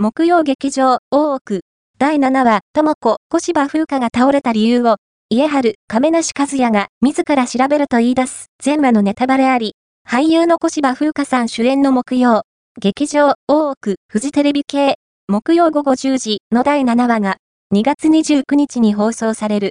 木曜劇場、大奥。第7話、とも子、小芝風花が倒れた理由を、家春、亀梨和也が自ら調べると言い出す、全話のネタバレあり、俳優の小芝風花さん主演の木曜、劇場、大奥、フジテレビ系、木曜午後10時の第7話が、2月29日に放送される。